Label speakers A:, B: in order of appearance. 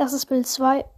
A: Das ist Bild zwei.